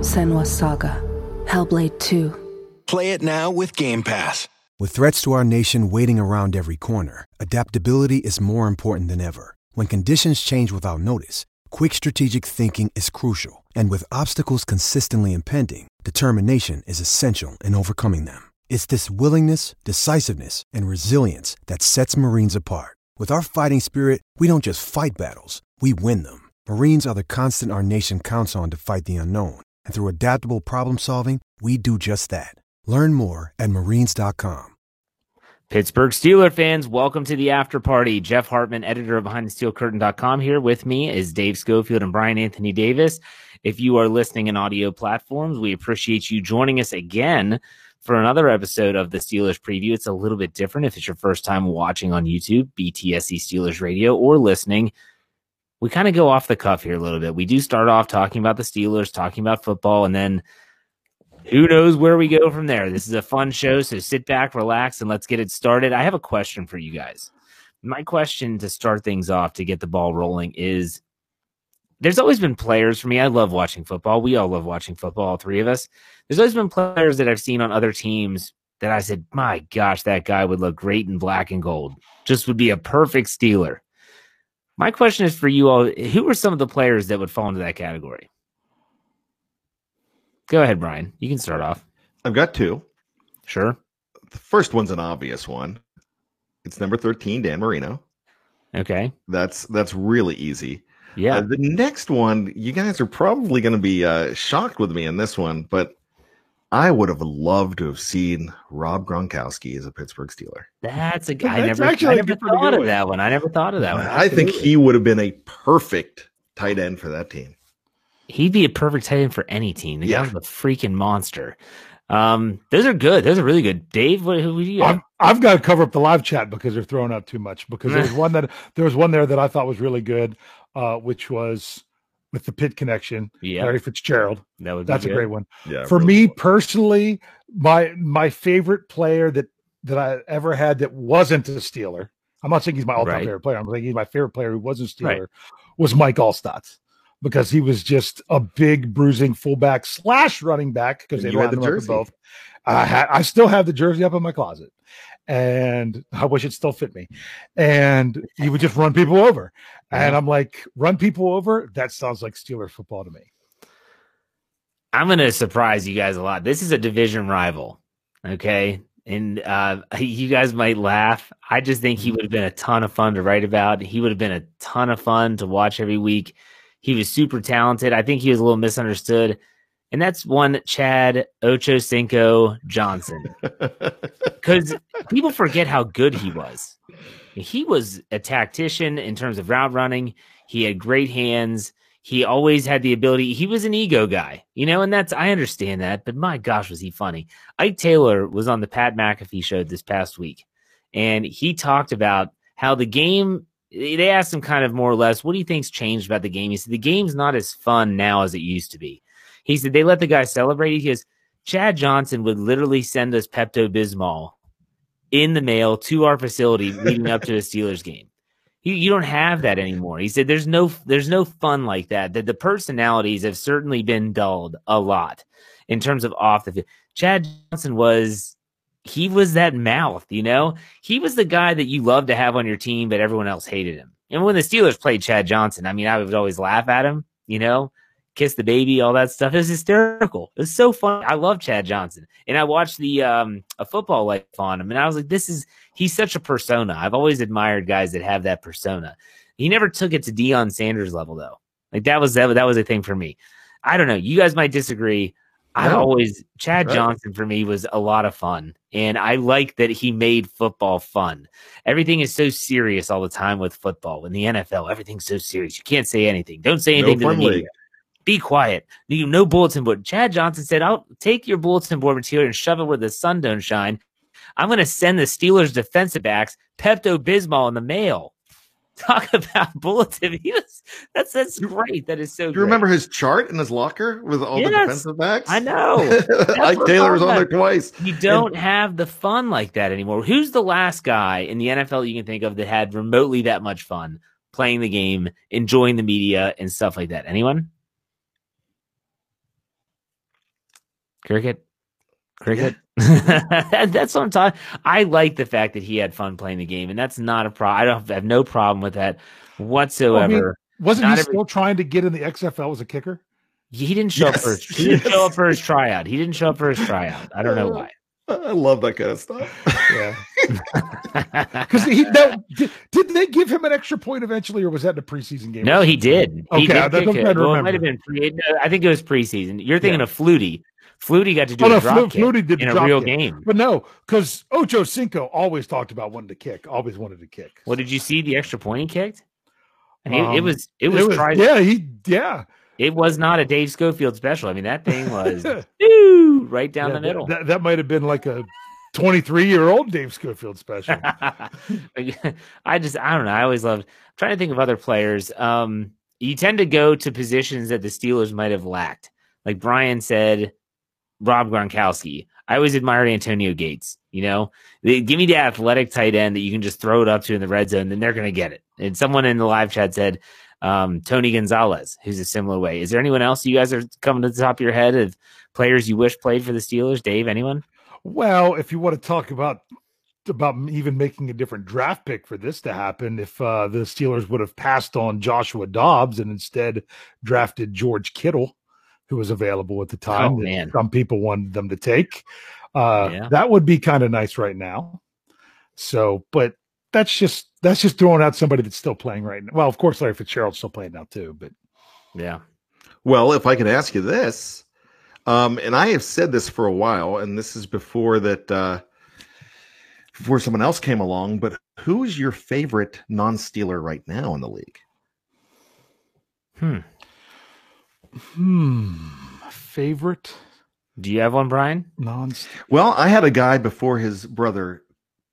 Senua's Saga. Hellblade 2. Play it now with Game Pass. With threats to our nation waiting around every corner, adaptability is more important than ever. When conditions change without notice, quick strategic thinking is crucial. And with obstacles consistently impending, determination is essential in overcoming them. It's this willingness, decisiveness, and resilience that sets Marines apart. With our fighting spirit, we don't just fight battles, we win them. Marines are the constant our nation counts on to fight the unknown. And through adaptable problem solving, we do just that. Learn more at marines.com. Pittsburgh Steeler fans, welcome to the after party. Jeff Hartman, editor of BehindTheSteelCurtain.com, here with me is Dave Schofield and Brian Anthony Davis. If you are listening in audio platforms, we appreciate you joining us again for another episode of the Steelers preview. It's a little bit different if it's your first time watching on YouTube, BTSC Steelers Radio, or listening. We kind of go off the cuff here a little bit. We do start off talking about the Steelers, talking about football, and then who knows where we go from there. This is a fun show, so sit back, relax, and let's get it started. I have a question for you guys. My question to start things off to get the ball rolling is there's always been players for me. I love watching football. We all love watching football, all three of us. There's always been players that I've seen on other teams that I said, my gosh, that guy would look great in black and gold. Just would be a perfect Steeler. My question is for you all who are some of the players that would fall into that category? Go ahead, Brian. You can start off. I've got two. Sure. The first one's an obvious one. It's number 13, Dan Marino. Okay. That's that's really easy. Yeah. Uh, the next one, you guys are probably going to be uh, shocked with me in this one, but I would have loved to have seen Rob Gronkowski as a Pittsburgh Steeler. That's a guy. I That's never, I actually never thought good of one. that one. I never thought of that one. I think he would have been a perfect tight end for that team. He'd be a perfect tight end for any team. The Yeah. guy's a freaking monster. Um, those are good. Those are really good. Dave, what, who do you I've, got? I've got to cover up the live chat because they're throwing up too much. Because there's one that there was one there that I thought was really good, uh, which was with the pit connection. Yeah. Larry Fitzgerald. That would be That's a good. great one. Yeah. For really me good. personally, my my favorite player that that I ever had that wasn't a Steeler. I'm not saying he's my all-time Right. favorite player. I'm saying he's my favorite player who wasn't a Steeler. Right. Was Mike Alstott because he was just a big bruising fullback slash running back because they you had the him up jersey. both. I had I still have the jersey up in my closet, and I wish it still fit me. And he would just run people over, and I'm like, run people over. That sounds like Steeler football to me. I'm going to surprise you guys a lot. This is a division rival. Okay. And uh, you guys might laugh. I just think he would have been a ton of fun to write about. He would have been a ton of fun to watch every week. He was super talented. I think he was a little misunderstood. And that's one Chad Ocho Cinco Johnson. Because people forget how good he was. He was a tactician in terms of route running. He had great hands. He always had the ability. He was an ego guy, you know, and that's I understand that. But my gosh, was he funny? Ike Taylor was on the Pat McAfee show this past week, and he talked about how the game. They asked him kind of more or less, "What do you think's changed about the game?" He said, "The game's not as fun now as it used to be." He said they let the guy celebrate. He goes, Chad Johnson would literally send us Pepto Bismol in the mail to our facility leading up to a Steelers game. You, you don't have that anymore. He said there's no there's no fun like that. That the personalities have certainly been dulled a lot in terms of off the field. Chad Johnson was he was that mouth, you know? He was the guy that you loved to have on your team, but everyone else hated him. And when the Steelers played Chad Johnson, I mean, I would always laugh at him, you know, kiss the baby, all that stuff. It was hysterical. It was so fun. I love Chad Johnson. And I watched the um a football life on him and I was like, this is he's such a persona. I've always admired guys that have that persona. He never took it to Deion Sanders level though. Like that was that, that was a thing for me. I don't know. You guys might disagree. I No. always Chad Right. Johnson for me was a lot of fun, and I like that he made football fun. Everything is so serious all the time with football. In the NFL, everything's so serious. You can't say anything. Don't say No anything to the fun media. Be quiet. You no bulletin board. Chad Johnson said, "I'll take your bulletin board material and shove it where the sun don't shine. I'm going to send the Steelers defensive backs Pepto Bismol in the mail." Talk about bulletin. He was, that's that's great. That is so. Do you great. remember his chart in his locker with all the defensive backs? I know. Ike Taylor was on there twice. You don't have the fun like that anymore. Who's the last guy in the NFL you can think of that had remotely that much fun playing the game, enjoying the media and stuff like that? Anyone? Cricket? Cricket? that's what I'm talking. I like the fact that he had fun playing the game, and that's not a problem. I don't I have no problem with that whatsoever. I mean, Wasn't Not he every- still trying to get in the XFL as a kicker? he didn't show up for his, he didn't show up for his tryout. He didn't show up for his tryout. I don't know why. I love that kind of stuff. Yeah. Because he no, did, did they give him an extra point eventually, or was that in a preseason game? No, he did. Okay, he did that's what I'm it. trying Well, it might have been pre. no, I think it was preseason. You're thinking Yeah. of Flutie. Flutie got to do Oh, no, drop kick Flutie did in a real kick. game. But no, because Ocho Cinco always talked about wanting to kick, always wanted to kick. Well, did you see the extra point he kicked? And he, it Um, was it was, tried. yeah, he yeah. It was not a Dave Schofield special. I mean, that thing was doo, right down Yeah, the middle. That, that might have been like a 23 year old Dave Schofield special. I just I don't know. I always loved trying to think of other players. Um, you tend to go to positions that the Steelers might have lacked. Like Brian said, Rob Gronkowski. I always admired Antonio Gates. You know, they, give me the athletic tight end that you can just throw it up to in the red zone, then they're going to get it. And someone in the live chat said um, Tony Gonzalez, who's a similar way. Is there anyone else you guys are coming to the top of your head of players you wish played for the Steelers? Dave, anyone? Well, if you want to talk about about even making a different draft pick for this to happen, if uh, the Steelers would have passed on Joshua Dobbs and instead drafted George Kittle, who was available at the time, Oh, man. some people wanted them to take, uh, Yeah. that would be kind of nice right now. So, but that's just that's just throwing out somebody that's still playing right now. Well, of course, Larry Fitzgerald's still playing now too, but Yeah. Well, if I can ask you this, um, and I have said this for a while, and this is before that, uh, before someone else came along, but who is your favorite non-Steeler right now in the league? Hmm. Hmm, favorite Do you have one, Brian? non Well, I had a guy before his brother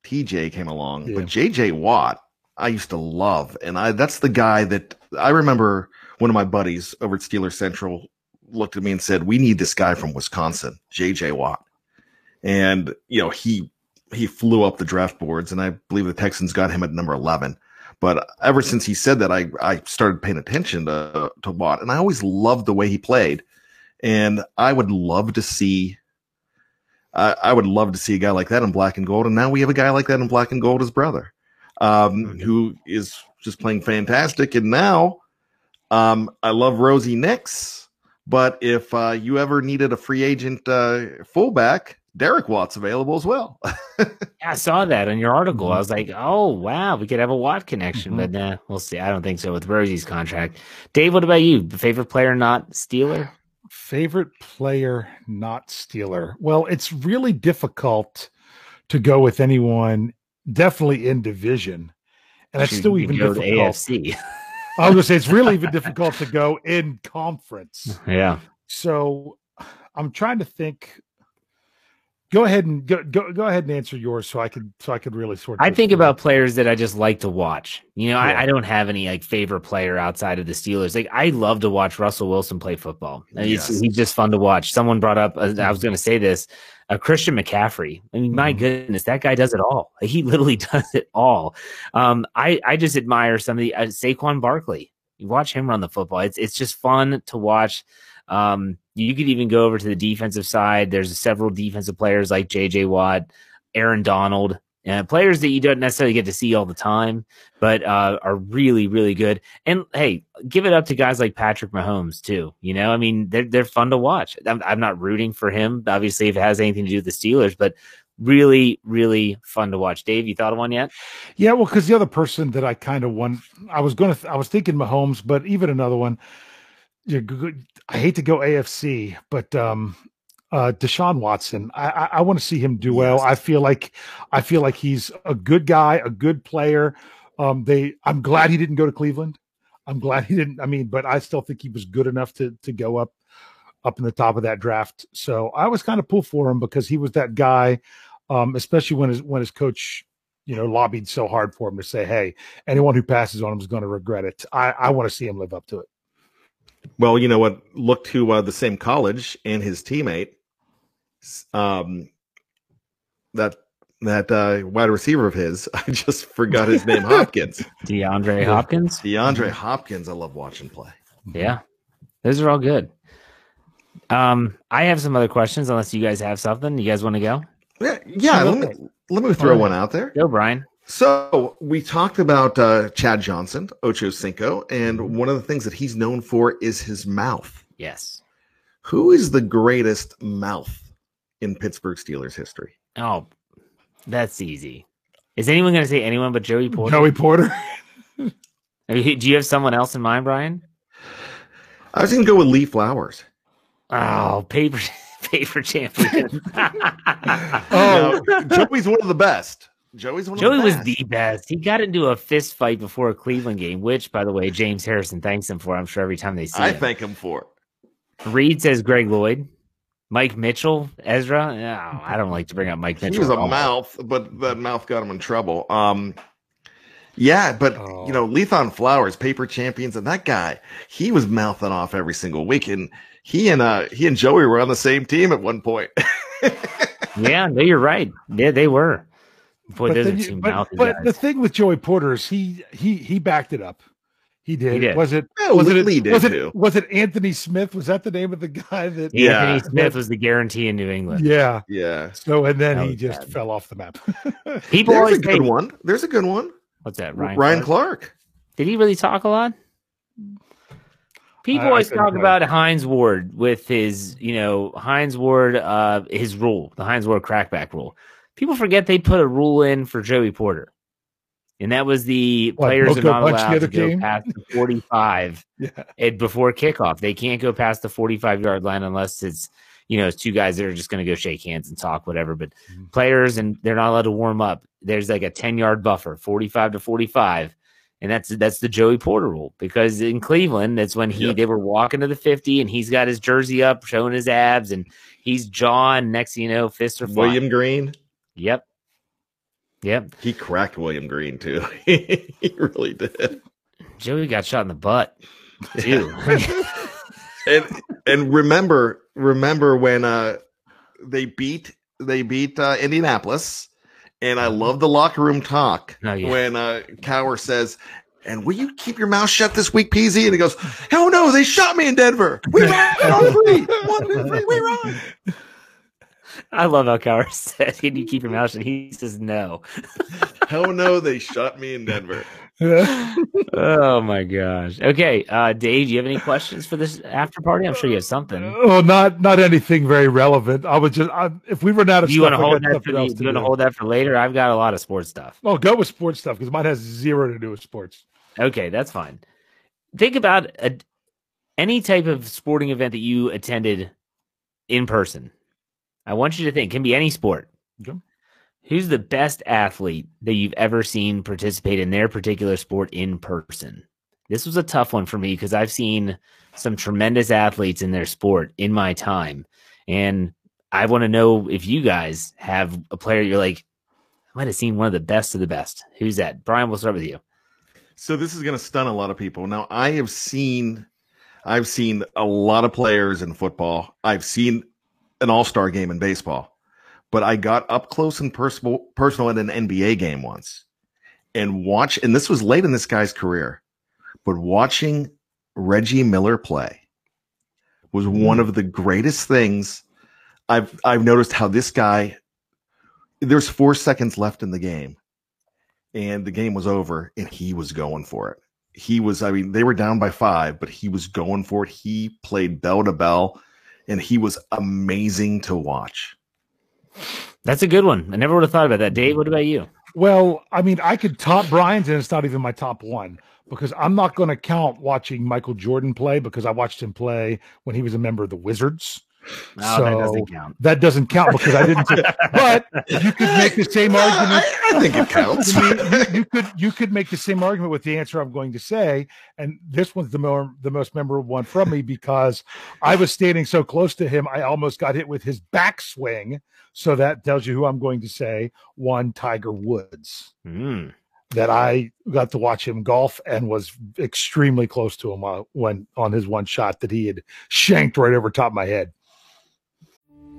TJ came along, Yeah. but JJ Watt, I used to love, and I that's the guy that I remember. One of my buddies over at Steeler Central looked at me and said, "We need this guy from Wisconsin, JJ Watt," and you know he he flew up the draft boards, and I believe the Texans got him at number eleven. But ever since he said that, I I started paying attention to to Watt, and I always loved the way he played, and I would love to see I, I would love to see a guy like that in black and gold. And now we have a guy like that in black and gold, his brother, um, who is just playing fantastic. And now um, I love Rosie Nix. But if uh, you ever needed a free agent uh, fullback, Derek Watt's available as well. Yeah, I saw that in your article. Mm-hmm. I was like, oh, wow, we could have a Watt connection, Mhm. but nah, we'll see. I don't think so with Rosie's contract. Dave, what about you? Favorite player, not Steeler? Favorite player, not Steeler. Well, it's really difficult to go with anyone, definitely in division. And it's still even go difficult. AFC. I was going to say it's really even difficult to go in conference. yeah. So I'm trying to think Go ahead and go, go go ahead and answer yours so I could so I could really sort. I think through. about players that I just like to watch. You know, Yeah. I, I don't have any like favorite player outside of the Steelers. Like I love to watch Russell Wilson play football. It's- Yes. he's just fun to watch. Someone brought up, uh, I was going to say this, uh, Christian McCaffrey. I mean, my Mhm. goodness, that guy does it all. He literally does it all. Um, I I just admire some of the uh, Saquon Barkley. You watch him run the football. It's it's just fun to watch. Um, you could even go over to the defensive side. There's several defensive players like J.J. Watt, Aaron Donald, uh, players that you don't necessarily get to see all the time, but uh, are really, really good. And hey, give it up to guys like Patrick Mahomes too. You know, I mean, they're they're fun to watch. I'm, I'm not rooting for him, obviously, if it has anything to do with the Steelers, but really, really fun to watch. Dave, you thought of one yet? Yeah, well, because the other person that I kind of want, I was to, I was thinking Mahomes, but even another one. I hate to go AFC, but um, uh, Deshaun Watson. I, I, I want to see him do well. I feel like, I feel like he's a good guy, a good player. Um, they, I'm glad he didn't go to Cleveland. I'm glad he didn't. I mean, but I still think he was good enough to to go up, up in the top of that draft. So I was kind of pulled for him because he was that guy, um, especially when his when his coach you know, lobbied so hard for him to say, "Hey, anyone who passes on him is going to regret it." I, I want to see him live up to it. Well, you know what? Look to uh, the same college and his teammate, um, that that uh, wide receiver of his. I just forgot his name. Hopkins, DeAndre Hopkins. DeAndre Hopkins. I love watching play. Yeah, those are all good. Um, I have some other questions, unless you guys have something. You guys want to go? Yeah, yeah. Let me let me throw one out there. Go, Brian. So we talked about uh, Chad Johnson, Ocho Cinco, and one of the things that he's known for is his mouth. Yes. Who is the greatest mouth in Pittsburgh Steelers history? Oh, that's easy. Is anyone going to say anyone but Joey Porter? Joey Porter. Do you have someone else in mind, Brian? I was going to go with Lee Flowers. Oh, paper paper champion. Oh, No, Joey's one of the best. Joey's one Joey of the was the best. He got into a fist fight before a Cleveland game, which, by the way, James Harrison thanks him for. I'm sure every time they see him, I him. thank him for it. Reed says Greg Lloyd, Mike Mitchell, Ezra. No, I don't like to bring up Mike Mitchell. He was a mouth, but that mouth got him in trouble. Um, yeah, but Oh. you know, Lethon Flowers, paper champions, and that guy, he was mouthing off every single week, and he and uh he and Joey were on the same team at one point. Yeah, no, you're right. Yeah, they were. Boy, but, then you- but, but the thing with Joey Porter is he he he backed it up. He did. He did. Was it? Yeah, was Lee- it? Lee did was it? too. Was it Anthony Smith? Was that the name of the guy that? Yeah. Anthony Smith was the guarantee in New England. Yeah. yeah, So and then That he just bad. fell off the map. People there's a always good say, one. There's a good one. What's that, Ryan, Ryan? Clark. Clark? Did he really talk a lot? People I- I always couldn't talk tell. about Hines Ward with his, you know, Hines Ward, uh, his rule, the Hines Ward crackback rule. People forget they put a rule in for Joey Porter, and that was the What, players are not allowed to go team? past the forty-five yeah. and before kickoff. They can't go past the forty-five yard line unless it's, you know, it's two guys that are just going to go shake hands and talk, whatever. But Mm-hmm. players and they're not allowed to warm up. There's like a ten yard buffer, forty-five to forty-five and that's that's the Joey Porter rule because in Cleveland that's when he Yep. they were walking to the 50 and he's got his jersey up showing his abs and he's jawing next thing you know fists are flying. William Green. Yep. Yep. He cracked William Green too. he really did. Joey got shot in the butt too. and and remember remember when uh they beat they beat uh Indianapolis and I love the locker room talk Oh, yeah. when uh Cowher says and will you keep your mouth shut this week, Peezy? And he goes, Hell no, they shot me in Denver. We ran on three. One, two, three, we run. I love how Cowher said, Can you keep your mouth shut? He says no. Hell no, they shot me in Denver. oh my gosh. Okay. Uh Dave, do you have any questions for this after party? I'm sure you have something. Oh, not not anything very relevant. I would just I, if we run out of Do you want stuff, to hold that for the, to you want to hold that for later? I've got a lot of sports stuff. Oh, go with sports stuff because mine has zero to do with sports. Okay, that's fine. Think about a, any type of sporting event that you attended in person. I want you to think, can be any sport. Okay. Who's the best athlete that you've ever seen participate in their particular sport in person? This was a tough one for me because I've seen some tremendous athletes in their sport in my time. And I want to know if you guys have a player you're like, I might have seen one of the best of the best. Who's that? Brian, we'll start with you. So this is going to stun a lot of people. Now, I have seen, I've seen a lot of players in football. I've seen an All Star game in baseball, but I got up close and personal, personal in an NBA game once, and watch. And this was late in this guy's career, but watching Reggie Miller play was mm-hmm. one of the greatest things I've I've noticed. How this guy, there's four seconds left in the game and the game was over and he was going for it. He was, I mean, they were down by five, but he was going for it. He played bell to bell and he was amazing to watch. That's a good one. I never would have thought about that. Dave, what about you? Well, I mean, I could top Brian's and it's not even my top one because I'm not going to count watching Michael Jordan play because I watched him play when he was a member of the Wizards. No, so that doesn't count. That doesn't count because I didn't. but you could make the same argument. I, I think it counts. you, you, could you could make the same argument with the answer I'm going to say, and this one's the more the most memorable one from me because I was standing so close to him, I almost got hit with his backswing. So that tells you who I'm going to say. One Tiger Woods. Mm. That I got to watch him golf and was extremely close to him when on his one shot that he had shanked right over top of my head.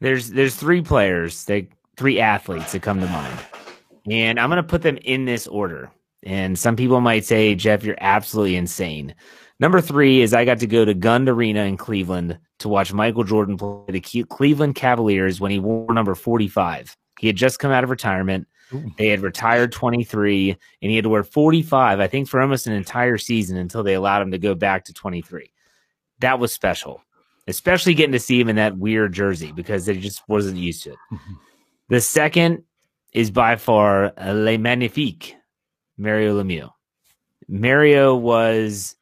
There's there's three players, they three athletes that come to mind. And I'm gonna put them in this order. And some people might say, Jeff, you're absolutely insane. Number three is I got to go to Gund Arena in Cleveland to watch Michael Jordan play the Cleveland Cavaliers when he wore number 45. He had just come out of retirement. Ooh. They had retired 23, and he had to wear 45, I think, for almost an entire season until they allowed him to go back to 23. That was special especially getting to see him in that weird jersey because they just wasn't used to it. the second is by far uh, Le Magnifique, Mario Lemieux. Mario was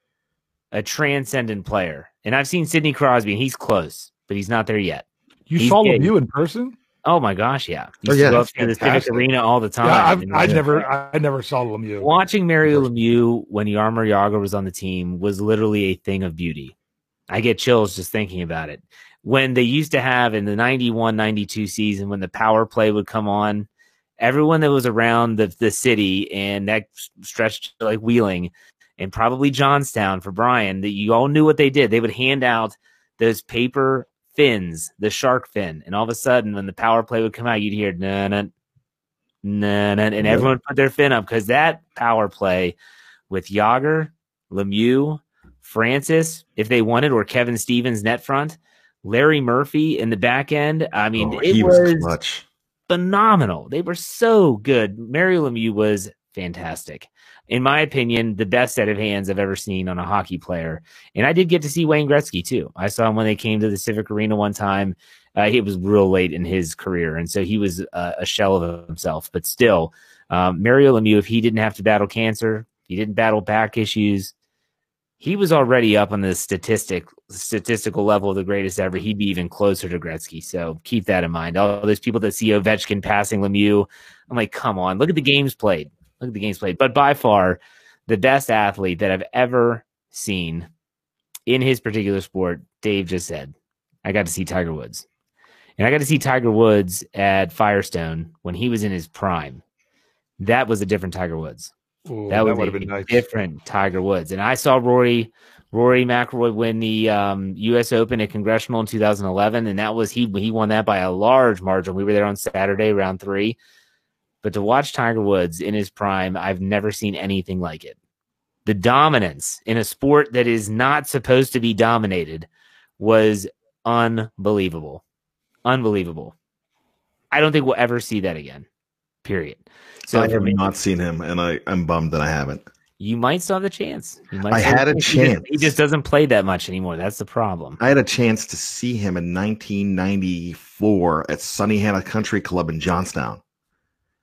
a transcendent player, and I've seen Sidney Crosby, and he's close, but he's not there yet. You he's saw Lemieux in person? Oh my gosh, yeah. Oh, yeah, go up to the Civic Arena all the time. Yeah, uh, I never, I never saw Lemieux. Watching Mario Lemieux when Jaromir Jagr was on the team was literally a thing of beauty. I get chills just thinking about it. When they used to have in the 91 92 season, when the power play would come on, everyone that was around the, the city and that stretched like Wheeling and probably Johnstown for Brian, that you all knew what they did. They would hand out those paper fins, the shark fin. And all of a sudden, when the power play would come out, you'd hear, nah, nah, nah, nah and everyone put their fin up because that power play with Jagr, Lemieux, Francis, if they wanted, or Kevin Stevens net front, Larry Murphy in the back end. I mean, oh, it was, was phenomenal. They were so good. Mario Lemieux was fantastic. In my opinion, the best set of hands I've ever seen on a hockey player. And I did get to see Wayne Gretzky too. I saw him when they came to the Civic Arena one time. Uh, he was real late in his career, and so he was uh, a shell of himself. But still, um, Mario Lemieux, if he didn't have to battle cancer, he didn't battle back issues, he was already up on the statistic statistical level of the greatest ever. He'd be even closer to Gretzky. So keep that in mind. All those people that see Ovechkin passing Lemieux, I'm like, come on, look at the games played. Look at the games played. But by far, the best athlete that I've ever seen in his particular sport, Dave just said, I got to see Tiger Woods. And I got to see Tiger Woods at Firestone when he was in his prime. That was a different Tiger Woods. Ooh, that would have been nice. different Tiger Woods. And I saw Rory Rory McIlroy win the um, U.S. Open at Congressional in 2011, and that was he he won that by a large margin. We were there on Saturday, round three. But to watch Tiger Woods in his prime, I've never seen anything like it. The dominance in a sport that is not supposed to be dominated was unbelievable. Unbelievable. I don't think we'll ever see that again. Period. So I have me, not seen him, and I, I'm bummed that I haven't. you might still have the chance. You might I had a the He just, chance. he just doesn't play that much anymore. That's the problem. I had a chance to see him in 1994 at Sunnehanna Country Club in Johnstown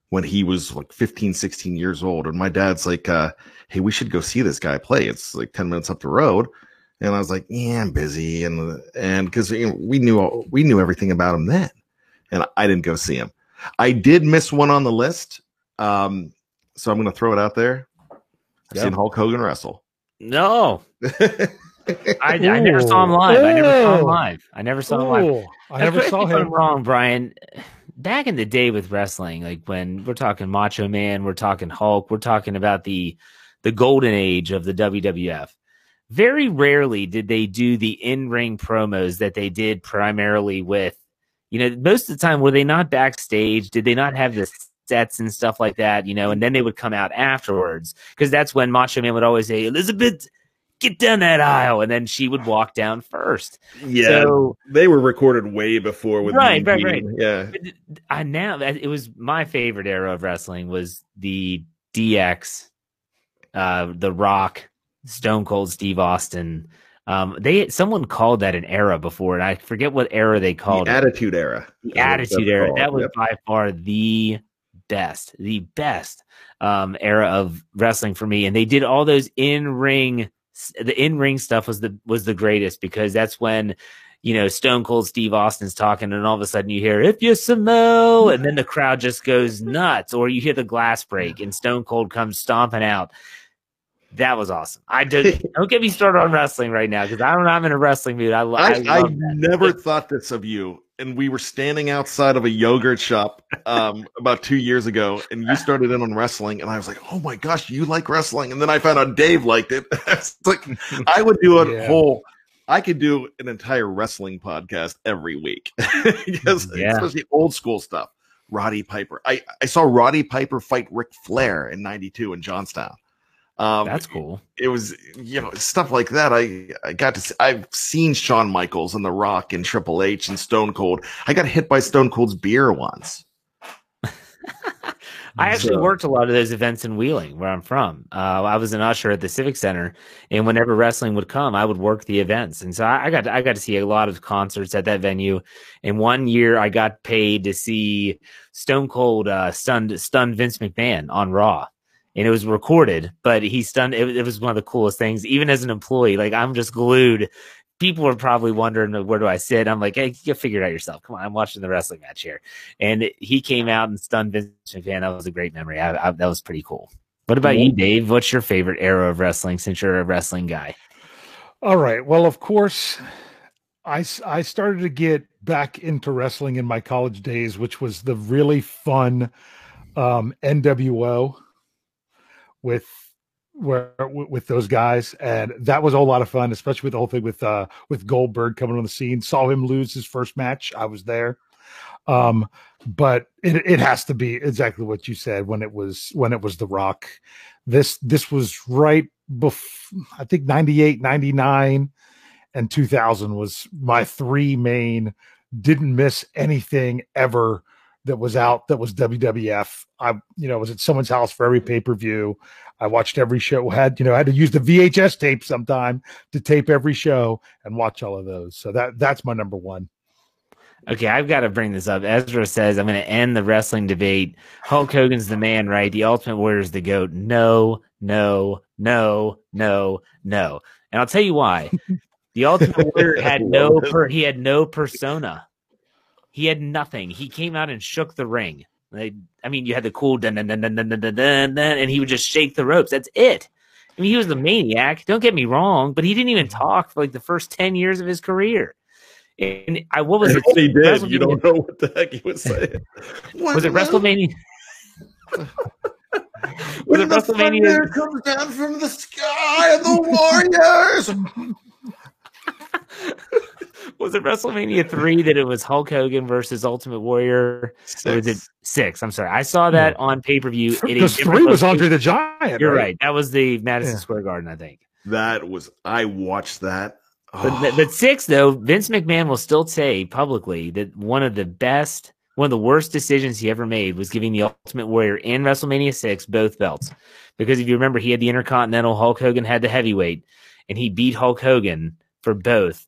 when he was like 15, 16 years old. And my dad's like, uh, hey, we should go see this guy play. It's like 10 minutes up the road. And I was like, yeah, I'm busy. And, and cause you know, we knew, we knew everything about him then. And I didn't go see him. I did miss one on the list. Um, so I'm going to throw it out there. I've Yep. seen Hulk Hogan wrestle. No, I, I never saw him live. I never saw him live. I never saw him live. I never Correct saw me I'm him. wrong, Brian. Back in the day with wrestling, like when we're talking Macho Man, we're talking Hulk, we're talking about the the golden age of the WWF. Very rarely did they do the in-ring promos that they did primarily with, you know, most of the time were they not backstage? Did they not have the sets and stuff like that? You know, and then they would come out afterwards because that's when Macho Man would always say, "Elizabeth, get down that aisle," and then she would walk down first. Yeah. So- they were recorded way before with Right, right, right. Yeah. I now it was my favorite era of wrestling was the DX, uh, The Rock, Stone Cold Steve Austin. Um, they someone called that an era before, and I forget what era they called the it. Attitude Era. The Attitude Era. called. That was Yep. by far the best, the best um, era of wrestling for me. And they did all those in ring, the in ring stuff was the was the greatest because that's when you know Stone Cold Steve Austin's talking, and all of a sudden you hear "If you smell," and then the crowd just goes nuts, or you hear the glass break and Stone Cold comes stomping out. That was awesome. I did. don't get me started on wrestling right now because I don't. I'm in a wrestling mood. I, lo- I, I, I love that. never thought this of you. And we were standing outside of a yogurt shop um, about two years ago, and you started in on wrestling, and I was like, "Oh my gosh, you like wrestling!" And then I found out Dave liked it. it's like I would do a Yeah. whole. I could do an entire wrestling podcast every week because Yeah. especially old school stuff. Roddy Piper. I, I saw Roddy Piper fight Ric Flair in '92 in Johnstown. Um, That's cool. it was you know stuff like that i i got to see, i've seen Shawn michaels and the rock and triple h and stone cold i got hit by stone cold's beer once I actually So- worked a lot of those events in Wheeling, where I'm from. Uh, I was an usher at the Civic Center, and whenever wrestling would come, I would work the events, and so I, I got I got to see a lot of concerts at that venue. And one year, I got paid to see Stone Cold uh, stunned stunned Vince McMahon on Raw, and it was recorded. But he stunned. It, it was one of the coolest things. Even as an employee, like I'm just glued. People are probably wondering where do I sit. I'm like, hey, you figure it out yourself. Come on, I'm watching the wrestling match here and he came out and stunned Vince McMahon. That was a great memory. I, I, that was pretty cool. What about you, Dave? What's your favorite era of wrestling since you're a wrestling guy? All right. Well, of course, I, I started to get back into wrestling in my college days, which was the really fun um, NWO with where with those guys, and that was a whole lot of fun, especially with the whole thing with uh, with Goldberg coming on the scene. Saw him lose his first match. I was there. Um, but it, it has to be exactly what you said when it was when it was the rock this this was right before i think 98 99 and 2000 was my three main didn't miss anything ever that was out that was wwf i you know was at someone's house for every pay-per-view i watched every show had you know I had to use the vhs tape sometime to tape every show and watch all of those so that that's my number one Okay, I've got to bring this up. Ezra says I'm going to end the wrestling debate. Hulk Hogan's the man, right? The Ultimate Warrior's the goat. No, no, no, no, no. And I'll tell you why. The Ultimate Warrior had no per- he had no persona. He had nothing. He came out and shook the ring. Like, I mean, you had the cool dun dun dun dun dun dun dun, and he would just shake the ropes. That's it. I mean, he was the maniac. Don't get me wrong, but he didn't even mm-hmm. talk for like the first ten years of his career. And I what was it? He did. You don't know what the heck he was saying. was it WrestleMania? was it WrestleMania? comes down from the sky, the Warriors. Was it WrestleMania three that it was Hulk Hogan versus Ultimate Warrior? Or was it six? I'm sorry, I saw that on pay per view. because three was andre the giant You're right. That was the Madison Yeah. Square Garden, I think. that was i watched that But, but, but six though, Vince McMahon will still say publicly that one of the best one of the worst decisions he ever made was giving the Ultimate Warrior and WrestleMania 6 both belts. Because if you remember, he had the Intercontinental, Hulk Hogan had the heavyweight, and he beat Hulk Hogan for both.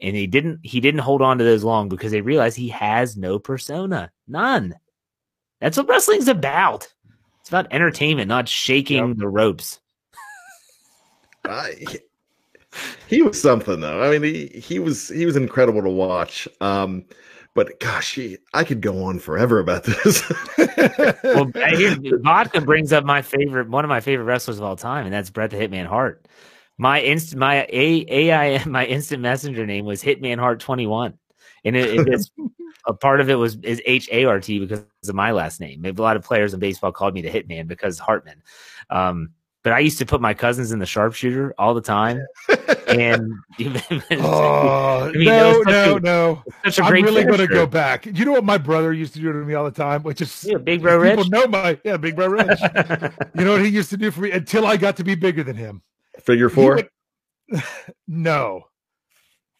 And he didn't he didn't hold on to those long because they realized he has no persona. None. That's what wrestling's about. It's about entertainment, not shaking yep. the ropes. uh, he, was something though. I mean, he, he was he was incredible to watch. Um, but gosh, he, I could go on forever about this. well, vodka brings up my favorite, one of my favorite wrestlers of all time, and that's Bret the Hitman Hart. My instant, my A, AI, my instant messenger name was Hitman Hart twenty one, and it, it's a part of it was is H A R T because of my last name. Maybe a lot of players in baseball called me the Hitman because Hartman. Um, but I used to put my cousins in the sharpshooter all the time. and oh, I mean, no, no, a, no. I'm really going to go back. You know what my brother used to do to me all the time, which is yeah, Big Bro Rich. People know my yeah, Big Bro Rich. you know what he used to do for me until I got to be bigger than him. Figure four. Would, no,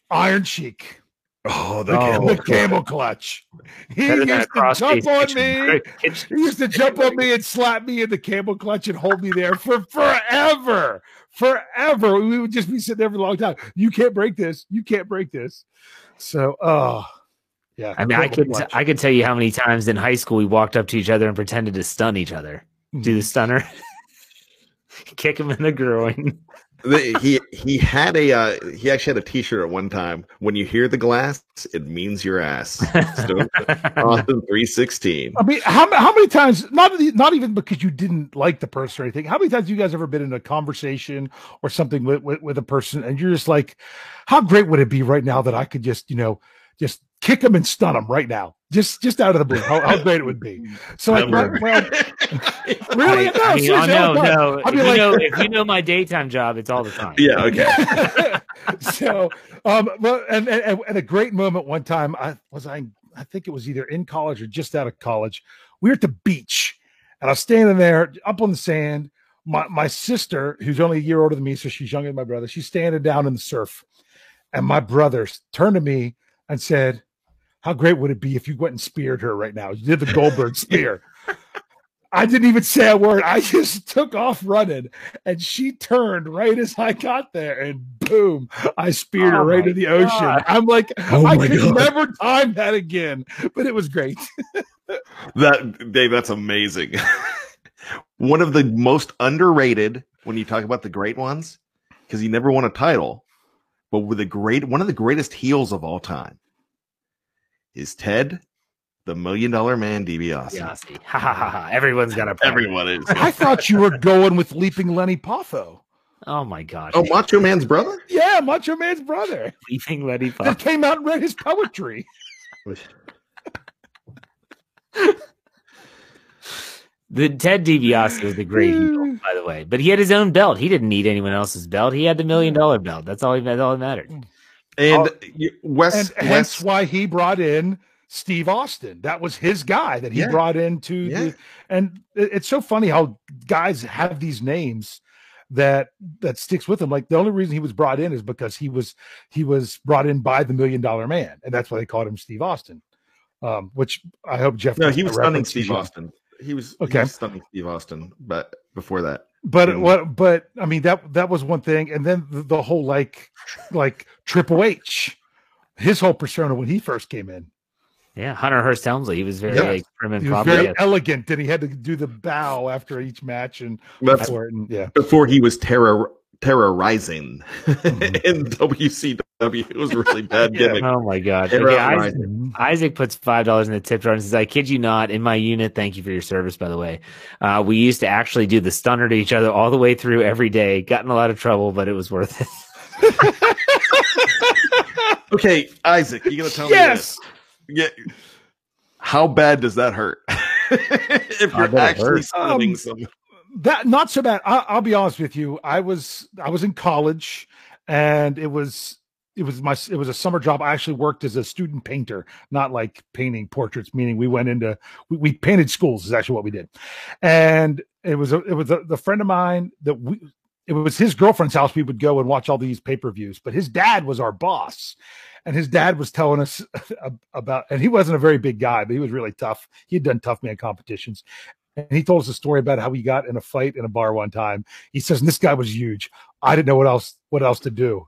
Iron Sheik. Oh, the, oh, camel, the camel clutch. He used to jump on me. He used to jump on me and slap me in the camel clutch and hold me there for forever. Forever. We would just be sitting there for a long time. You can't break this. You can't break this. So, oh, yeah. I mean, I could clutch. I could tell you how many times in high school we walked up to each other and pretended to stun each other. Do the mm-hmm. stunner, kick him in the groin he he had a uh, he actually had a T-shirt at one time. When you hear the glass, it means your ass. Austin three sixteen. I mean, how how many times? Not not even because you didn't like the person or anything. How many times have you guys ever been in a conversation or something with, with with a person and you're just like, how great would it be right now that I could just you know just kick him and stun him right now, just just out of the blue. How, how great it would be. So like, well, really? No, I mean, no, no. I mean, like, know, if you know my daytime job, it's all the time. Yeah. Okay. so, um, well, and, and and a great moment one time. I was I I think it was either in college or just out of college. We were at the beach, and I was standing there up on the sand. My my sister, who's only a year older than me, so she's younger than my brother, she's standing down in the surf, and my brother turned to me and said, how great would it be if you went and speared her right now? You did the Goldberg spear. I didn't even say a word. I just took off running, and she turned right as I got there, and boom, I speared oh her right in the God. ocean. I'm like, oh I could God. never time that again, but it was great. that Dave, that's amazing. One of the most underrated when you talk about the great ones, because he never won a title, but with the great one of the greatest heels of all time is Ted, the Million Dollar Man DiBiase. Ha ha ha ha! Everyone's got a. Everyone is. I thought you were going with Leaping Lenny Poffo. Oh my gosh! Oh, Macho Man's brother? Yeah, Macho Man's brother. Leaping Lenny Poffo. That came out and read his poetry. The Ted DiBiase was the great heel, by the way, but he had his own belt. He didn't need anyone else's belt. He had the million dollar belt. That's all. He, that's all that mattered. Mm. And Wes, and Wes, hence why he brought in Steve Austin. That was his guy that he yeah. brought into yeah. the. And it's so funny how guys have these names that that sticks with him. Like the only reason he was brought in is because he was he was brought in by the Million Dollar Man, and that's why they called him Steve Austin. Um, which I hope Jeff. No, he was stunning Steve Austin. He was okay. He was stunning Steve Austin, but before that but hmm. what but i mean that that was one thing. And then the, the, whole like like triple h his whole persona when he first came in. Yeah hunter hearst helmsley he was very yeah. like, prim and he was very elegant and he had to do the bow after each match and before, and yeah. before he was terror terrorizing mm-hmm. in WCW. It was really bad gimmick. oh my god! Okay, Isaac, Isaac, puts five dollars in the tip jar and says, "I kid you not. In my unit, thank you for your service. By the way, uh, we used to actually do the stunner to each other all the way through every day. Got in a lot of trouble, but it was worth it." okay, Isaac, you gonna tell yes. me this? Yeah. How bad does that hurt? if you're actually stunning um, someone that not so bad. I, will be honest with you. I was I was in college, and it was it was my it was a summer job. I actually worked as a student painter, not like painting portraits. Meaning we went into we, we painted schools is actually what we did, and it was a, it was a, the friend of mine that we it was his girlfriend's house. We would go and watch all these pay per views, but his dad was our boss. and his dad was telling us about, and he wasn't a very big guy, but he was really tough. He had done tough man competitions. And he told us a story about how he got in a fight in a bar one time. He says, and this guy was huge. I didn't know what else what else to do.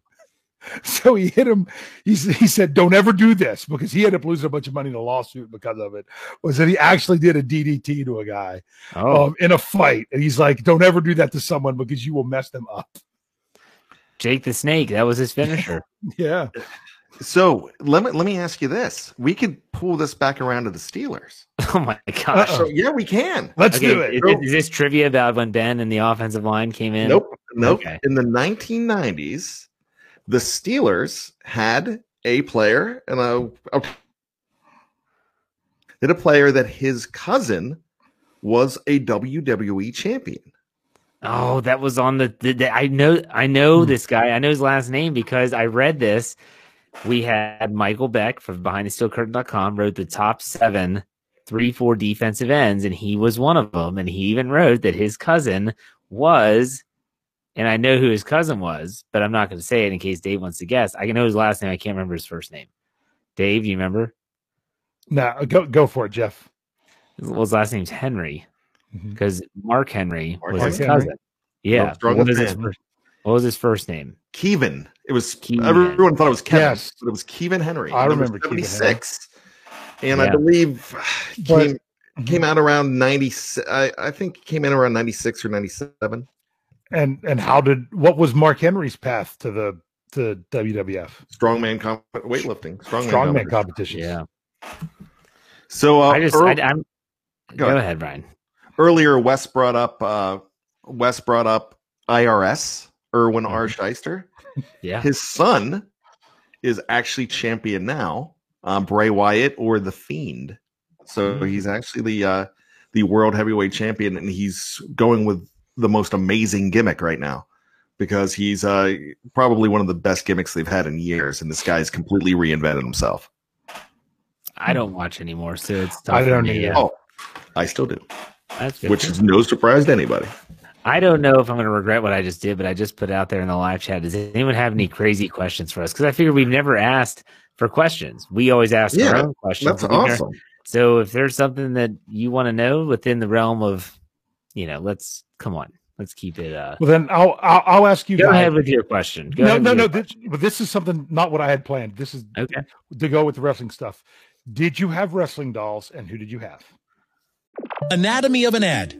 So he hit him. He, he said, "Don't ever do this," because he ended up losing a bunch of money in a lawsuit because of it. Was that he actually did a DDT to a guy Oh, um, in a fight, and he's like, "Don't ever do that to someone because you will mess them up." Jake the Snake. That was his finisher. Yeah, So let me let me ask you this: We could pull this back around to the Steelers. oh my gosh. So yeah, we can. let's Okay, do it. Is, this- is this trivia about when Ben and the offensive line came in? Nope, nope. Okay. In the 1990s, the Steelers had a player and a, a had a player that his cousin was a WWE champion. Oh, that was on the, the, the- I know I know Hmm. this guy. I know his last name because I read this. We had Michael Beck from behind the steel curtain.com wrote the top seven three four defensive ends, and he was one of them. And he even wrote that his cousin was, and I know who his cousin was, but I'm not going to say it in case Dave wants to guess. I can know his last name. I can't remember his first name. Dave, do you remember? Now go go for it, Jeff. Well, his last name's Henry mm-hmm. because Mark Henry Mark was his Henry. cousin. Yeah. What, was his first, what was his first name? Kevin. It was Kevin. everyone thought it was Kevin, Yes. but it was Kevin Henry. I remember Kevin Henry. 76. And Yeah. I believe But- came came out around 90 I, I think came in around 96 or 97. And and how did what was Mark Henry's path to the to WWF Strongman comp- weightlifting. Strongman, strongman competition. Yeah. So uh, I just, ear- I, I'm, Go go, ahead. ahead, Brian. earlier Wes brought up uh Wes brought up IRS, Irwin Mhm. R. Schyster. Yeah. His son is actually champion now, um, Bray Wyatt or the Fiend. So Mm. he's actually the uh, the world heavyweight champion, and he's going with the most amazing gimmick right now because he's uh, probably one of the best gimmicks they've had in years, and this guy's completely reinvented himself. I don't watch anymore, so it's tough I for don't me. either. Yeah. Oh, I still do, That's good. which is no surprise to anybody. I don't know if I'm going to regret what I just did, but I just put out there in the live chat. Does anyone have any crazy questions for us? Because I figure we've never asked for questions. We always ask our own questions. That's We've awesome. So if there's something that you want to know within the realm of, you know, let's come on, let's keep it. uh Well, then I'll I'll, I'll ask you Go guys. ahead with your question. Go no, ahead no, no. your This, but this is something not what I had planned. This is Okay. to go with the wrestling stuff. Did you have wrestling dolls, and who did you have? Anatomy of an ad.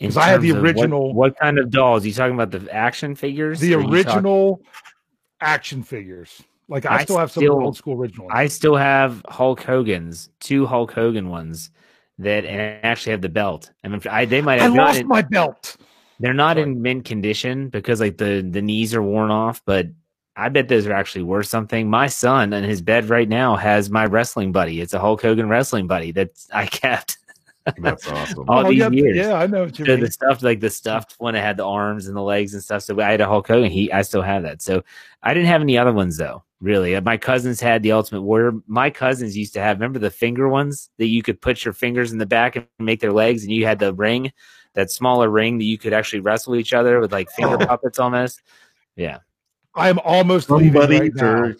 In 'Cause I had the of what- original- What, kind of dolls? you talking about the action figures? The Or you talk- original action figures. Like I, I still have some still- old school original. I still have Hulk Hogan's, two Hulk Hogan ones that and actually have the belt. I mean, I, they might have not lost in- my belt. They're not Sorry. in mint condition because like the the knees are worn off, but I bet those are actually worth something. My son in his bed right now has my wrestling buddy. It's a Hulk Hogan wrestling buddy that I kept That's awesome. all Oh, these yeah, years. yeah, I know what you So mean. the stuff like the stuffed one that had the arms and the legs and stuff. So I had a Hulk Hogan. He I still have that. So I didn't have any other ones though. Really, my cousins had the Ultimate Warrior. My cousins used to have. Remember the finger ones that you could put your fingers in the back and make their legs, and you had the ring, that smaller ring that you could actually wrestle each other with like finger Oh. puppets almost. Yeah, I am almost leaving Somebody right now. to-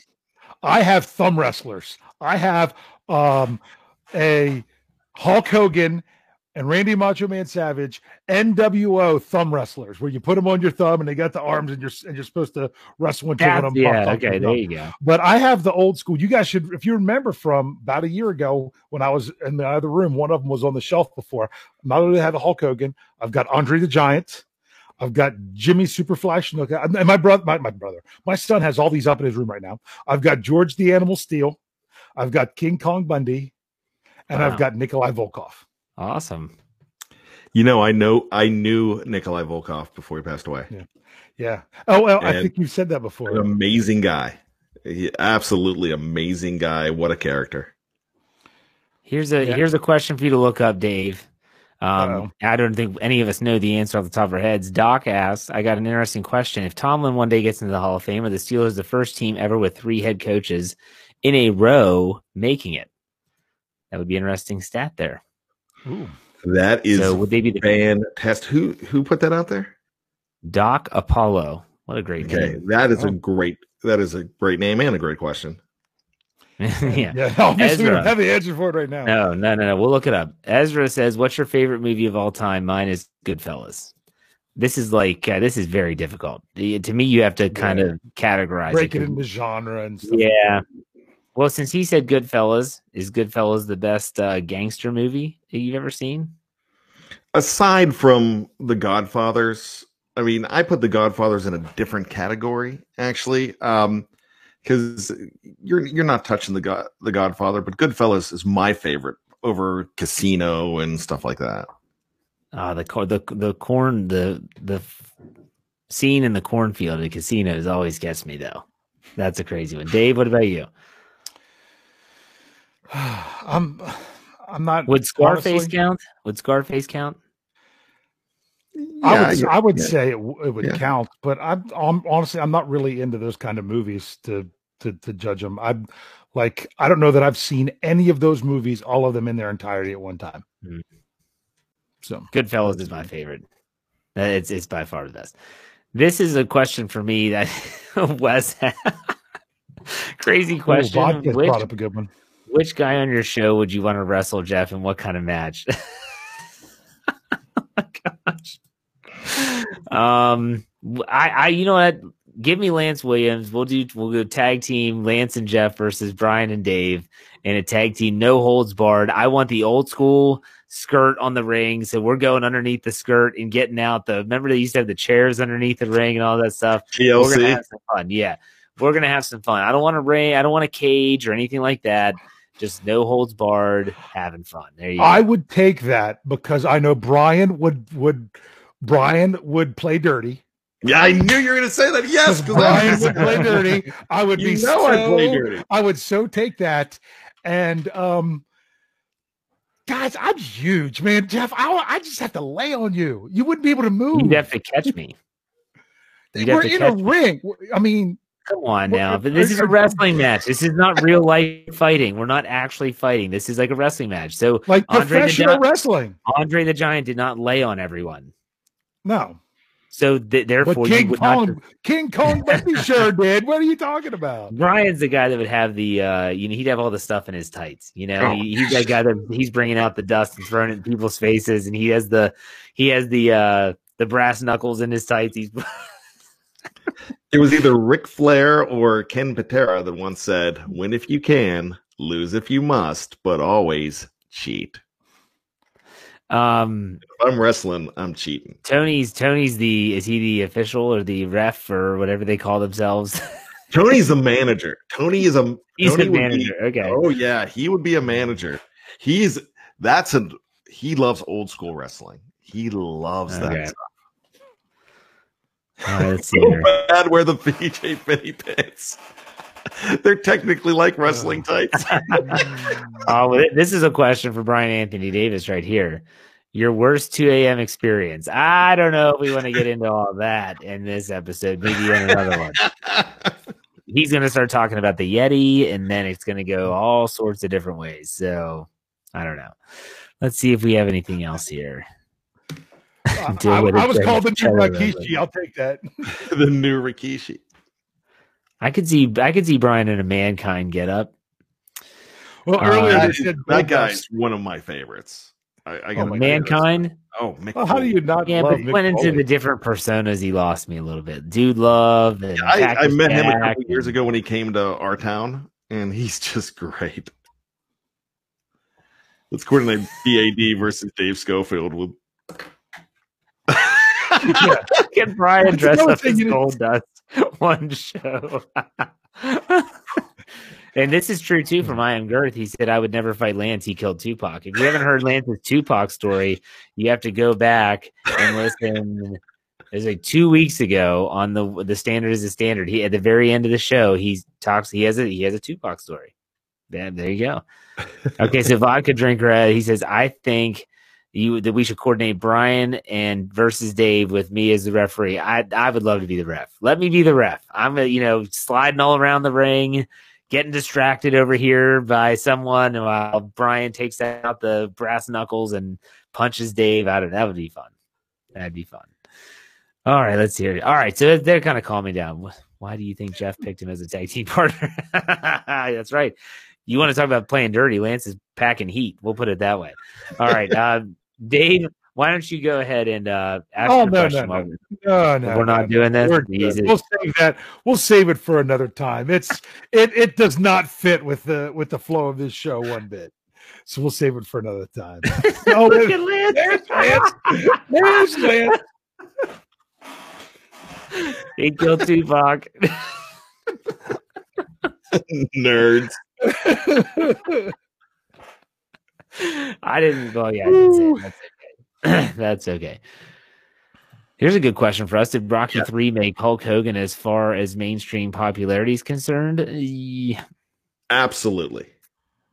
I have thumb wrestlers. I have um, a Hulk Hogan and Randy Macho Man Savage, NWO thumb wrestlers, where you put them on your thumb and they got the arms and you're and you're supposed to wrestle until one of them yeah, okay, there you go. But I have the old school. You guys should, if you remember from about a year ago when I was in the other room, one of them was on the shelf before. Not only have a Hulk Hogan, I've got Andre the Giant, I've got Jimmy Superfly Snuka, uh, and my brother, my, my brother, my son has all these up in his room right now. I've got George the Animal Steele, I've got King Kong Bundy, and Wow. I've got Nikolai Volkoff. Awesome. You know, I know I knew Nikolai Volkoff before he passed away. Yeah. Yeah. Oh, well, I think you've said that before. An amazing guy. He, absolutely amazing guy. What a character. Here's a Yeah. here's a question for you to look up, Dave. Um, I don't think any of us know the answer off the top of our heads. Doc asks, I got an interesting question. If Tomlin one day gets into the Hall of Fame, are the Steelers the first team ever with three head coaches in a row making it? That would be an interesting stat there. Ooh. That is so would they be the fantastic. Who who put that out there? Doc Apollo? What a great Okay, name. that is Oh. a great that is a great name and a great question. yeah. Yeah. Obviously, we don't have the answer for it right now. No, no, no, no. We'll look it up. Ezra says, "What's your favorite movie of all time?" Mine is Goodfellas. This is like uh, this is very difficult. The- To me, you have to kind Yeah. of categorize Break it into genre and stuff. Yeah. Well, since he said Goodfellas, is Goodfellas the best uh, gangster movie that you've ever seen? Aside from the Godfathers, I mean, I put the Godfathers in a different category actually, um, because you're you're not touching the God the Godfather, but Goodfellas is my favorite over Casino and stuff like that. Uh, the the the corn the the scene in the cornfield at Casino casinos always gets me though. That's a crazy one. Dave, what about you? I'm I'm not Would Scarface honestly, count? Would Scarface count? I Yeah, would yeah, I would yeah. say it, it would Yeah. count, but I'm, I'm honestly I'm not really into those kind of movies to to to judge them. I'm like I don't know that I've seen any of those movies, all of them in their entirety at one time. Hmm. So Goodfellas is my favorite. It's it's by far the best. This is a question for me that Wes had. crazy Ooh, question. Vodka's which, brought up a good one. Which guy on your show would you want to wrestle, Jeff, and what kind of match? oh my gosh. Um, I, I, you know what? Give me Lance Williams. We'll do, we'll go tag team Lance and Jeff versus Brian and Dave in a tag team, no holds barred. I want the old school skirt on the ring. So we're going underneath the skirt and getting out the, remember they used to have the chairs underneath the ring and all that stuff. We're gonna have some fun. Yeah. We're gonna have some fun. I don't want to ring, I don't want a cage or anything like that. Just no holds barred, having fun. There you go. I would take that because I know Brian would would Brian would play dirty. Yeah, I knew you were going to say that. Yes, Because 'cause I Brian would play dirty. I would You be know so I play dirty. I would so take that. And um guys, I'm huge, man. Jeff, I, I just have to lay on you. You wouldn't be able to move. You'd have to catch me. You'd We're in catch a me. ring. I mean, Come on now. But this is a wrestling match. This is not real life fighting. We're not actually fighting. This is like a wrestling match. So like Andre professional Gi- wrestling. Andre the Giant did not lay on everyone. No. So th- But therefore, you King would not. Kong, King Kong Bundy sure did. What are you talking about? Brian's the guy that would have the, uh, you know, he'd have all the stuff in his tights. You know, Oh. he, he's that guy that he's bringing out the dust and throwing it in people's faces, and he has the, he has the, uh, the brass knuckles in his tights. He's It was either Ric Flair or Ken Patera that once said, "Win if you can, lose if you must, but always cheat." um If I'm wrestling, I'm cheating. Tony's Tony's the is he the official or the ref or whatever they call themselves? Tony's the manager. Tony is a He's Tony the would be- manager. okay. oh yeah, he would be a manager. He's that's a he loves old school wrestling. He loves Okay. that. Stuff. Let's So here. bad wear the VJ Finney pants. They're technically like oh. wrestling tights. Oh, this is a question for Brian Anthony Davis right here. Your worst 2 a.m. experience. I don't know if we want to get into all that in this episode. Maybe in another one. He's going to start talking about the Yeti, and then it's going to go all sorts of different ways. So I don't know. Let's see if we have anything else here. I, I- I was called the new to remember. Rikishi. I'll take that. the new Rikishi. I could see I could see Brian in a mankind get up. Well, Uh, earlier That, they said that Goldust. guy's one of my favorites. I, I Oh gotta my Mankind. Oh, Mick Well, how do you not Yeah, love but he Mick went into Foley? the different personas. He lost me a little bit. Dude Love and I, I Cactus met him a Jack couple years ago when he came to our town, and he's just great. Let's coordinate BAD versus Dave Schofield with. Get Brian dress up as Goldust one show. and this is true too from I Am Girth. He said I would never fight Lance. He killed Tupac. If you haven't heard Lance's Tupac story, you have to go back and listen. It was like two weeks ago on the the standard is the standard. He at the very end of the show, he talks. He has a he has a Tupac story. Yeah, there you go. Okay, so vodka drinker. Uh, he says I think you that we should coordinate Brian and versus Dave with me as the referee. I I would love to be the ref. Let me be the ref. I'm a, you know sliding all around the ring, getting distracted over here by someone while Brian takes out the brass knuckles and punches Dave out of that would be fun. That'd be fun. All right, let's hear it. All right, so they're kind of calming down. Why do you think Jeff picked him as a tag team partner? That's right. You want to talk about playing dirty? Lance is packing heat. We'll put it that way. All right, uh, Dave. Why don't you go ahead and uh, ask Oh your no, no, question? no, while- no, no. We're not no, doing no. this? We're good. Jesus. We'll save that. We'll save it for another time. It's it. It does not fit with the with the flow of this show one bit. So we'll save it for another time. Oh, Look there- at Lance. there's Lance. There's Lance. He killed Tupac. Nerds. I didn't. Well, yeah, I did say it. That's okay. That's okay. Here's a good question for us. Did Rocky Three make Hulk Hogan as far as mainstream popularity is concerned? Yeah. Absolutely.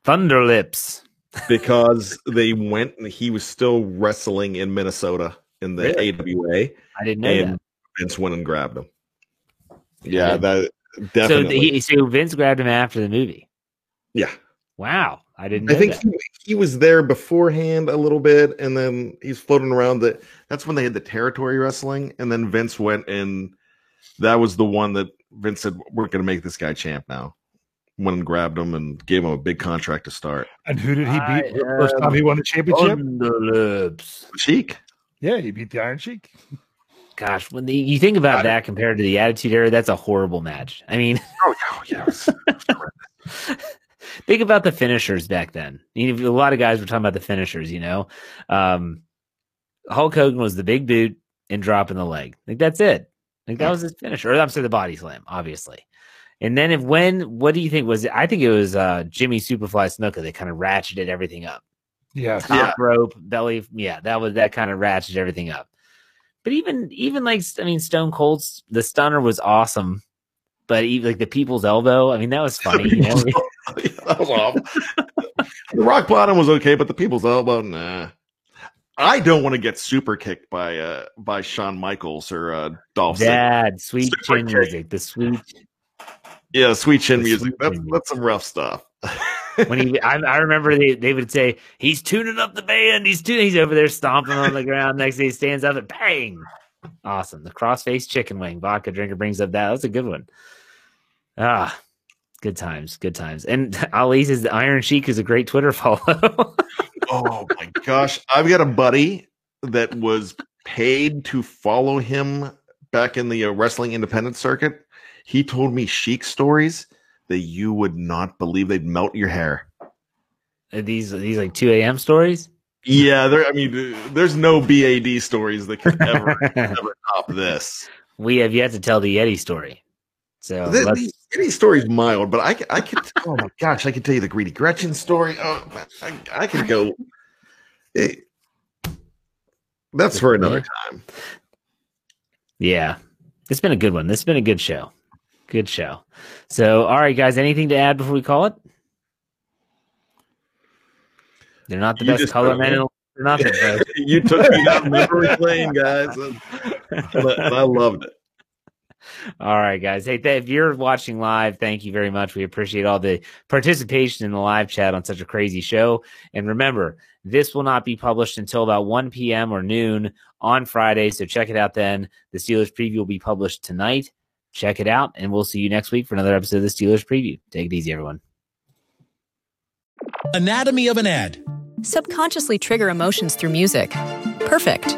Thunderlips. Because they went and he was still wrestling in Minnesota in the Really? AWA. I didn't know and that. Vince went and grabbed him. Yeah, Yeah. that So, definitely. he, so Vince grabbed him after the movie. yeah. Wow, I didn't. I think that. he, he was there beforehand a little bit, and then he's floating around. That that's when they had the territory wrestling, and then Vince went and that was the one that Vince said, "We're going to make this guy champ now." Went and grabbed him and gave him a big contract to start. And who did he beat the first time he won the championship? Thunderlips. Cheek. Yeah, he beat the Iron Sheik. Gosh, when the, you think about that compared to the Attitude Era, that's a horrible match. I mean, Oh yeah, oh, yeah. think about the finishers back then. You know, a lot of guys were talking about the finishers. You know, um, Hulk Hogan was the big boot and dropping the leg. Like that's it. Like that was his finisher. Or I'm sorry, the body slam, obviously. And then if when what do you think was it? I think it was uh Jimmy Superfly Snuka that kind of ratcheted everything up. Yeah. Top rope, belly, yeah, that was that kind of ratcheted everything up. But even even like I mean Stone Cold's the stunner was awesome. But even like the people's elbow, I mean that was funny. You know? that was awful. the rock bottom was okay, but the people's elbow, nah. I don't want to get super kicked by uh by Shawn Michaels or uh Dolph. Dad, sweet Super chin kick. music, the sweet Yeah, sweet chin music. sweet That's chin that's some rough stuff. when he I, I remember they, they would say he's tuning up the band he's tuning he's over there stomping on the ground next day he stands up and bang awesome the crossface chicken wing vodka drinker brings up that that's a good one ah good times good times and Ali's says the iron sheik is a great twitter follow oh my gosh. I've got a buddy that was paid to follow him back in the uh, wrestling independent circuit. He told me Sheik stories that you would not believe they'd melt your hair. Are these are these like 2 a.m stories Yeah, there I mean there's no BAD stories that could ever ever top this. we have yet to tell the yeti story so The, the, any story's mild, but I, I could, oh my gosh, I could tell you the Greedy Gretchen story. Oh, I, I could go. Eh, that's for another time. Yeah. It's been a good one. This has been a good show. Good show. So, all right, guys, anything to add before we call it? They're not the You best color men. They're not the best. you took me down memory lane, guys. and- but I loved it. All right, guys. Hey, th- if you're watching live, thank you very much. We appreciate all the participation in the live chat on such a crazy show. And remember, this will not be published until about 1 p.m. or noon on Friday. So check it out then. The Steelers preview will be published tonight. Check it out, and we'll see you next week for another episode of the Steelers preview. Take it easy, everyone. Anatomy of an ad. Subconsciously trigger emotions through music. Perfect.